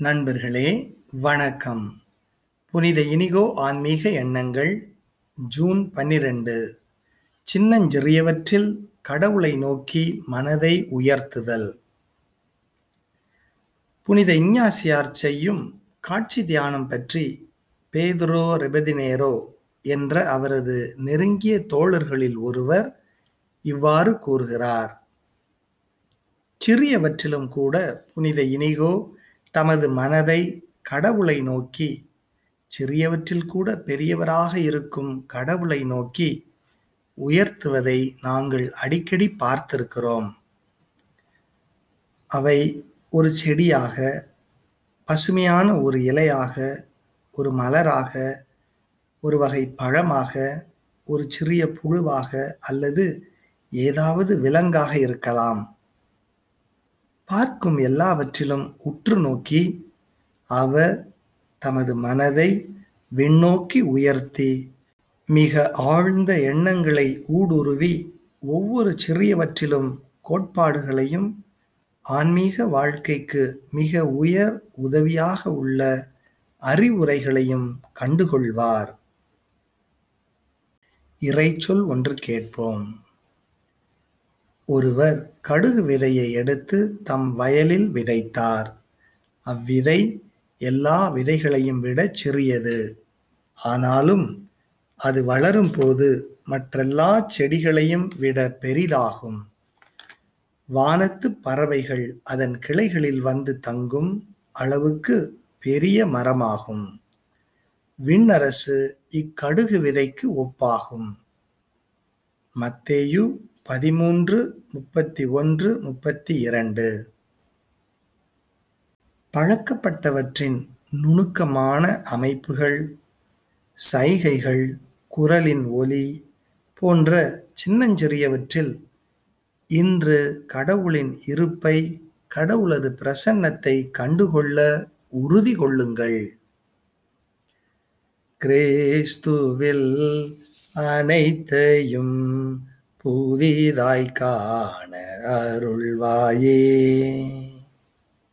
நண்பர்களே வணக்கம். புனித இனிகோ ஆன்மீக எண்ணங்கள் ஜூன் பன்னிரண்டு. சின்னஞ்சிறியவற்றில் கடவுளை நோக்கி மனதை உயர்த்துதல். புனித இஞ்ஞாசியார் செய்யும் காட்சி தியானம் பற்றி பேதுரோ ரெபதினேரோ என்ற அவரது நெருங்கிய தோழர்களில் ஒருவர் இவ்வாறு கூறுகிறார். சிறியவற்றிலும் கூட புனித இனிகோ தமது மனதை கடவுளை நோக்கி சிறியவற்றில் கூட பெரியவராக இருக்கும் கடவுளை நோக்கி உயர்த்துவதை நாங்கள் அடிக்கடி பார்த்திருக்கிறோம். அவை ஒரு செடியாக பசுமையான ஒரு இலையாக ஒரு மலராக ஒரு வகை பழமாக ஒரு சிறிய புழுவாக அல்லது ஏதாவது விலங்காக இருக்கலாம். பார்க்கும் எல்லாவற்றிலும் உற்று நோக்கி அவர் தமது மனதை விண்ணோக்கி உயர்த்தி மிக ஆழ்ந்த எண்ணங்களை ஊடுருவி ஒவ்வொரு சிறியவற்றிலும் கோட்பாடுகளையும் ஆன்மீக வாழ்க்கைக்கு மிக உயர் உதவியாக உள்ள அறிவுரைகளையும் கண்டுகொள்வார். இறைச்சொல் ஒன்று கேட்போம். ஒருவர் கடுகு விதையை எடுத்து தம் வயலில் விதைத்தார். அவ்விதை எல்லா விதைகளையும் விட சிறியது. ஆனாலும் அது வளரும் போது மற்றெல்லா செடிகளையும் விட பெரிதாகும். வானத்து பறவைகள் அதன் கிளைகளில் வந்து தங்கும் அளவுக்கு பெரிய மரமாகும். விண்ணரசு இக்கடுகு விதைக்கு ஒப்பாகும். மத்தேயு பதிமூன்று முப்பத்தி ஒன்று முப்பத்தி இரண்டு. பழக்கப்பட்டவற்றின் நுணுக்கமான அமைப்புகள் சைகைகள் குரலின் ஒலி போன்ற சின்னஞ்சிறியவற்றில் இன்று கடவுளின் இருப்பை கடவுளது பிரசன்னத்தை கண்டுகொள்ள உறுதி கொள்ளுங்கள். கிறிஸ்துவில் அனைத்தையும் புதிதாய் காண அருள்வாயே.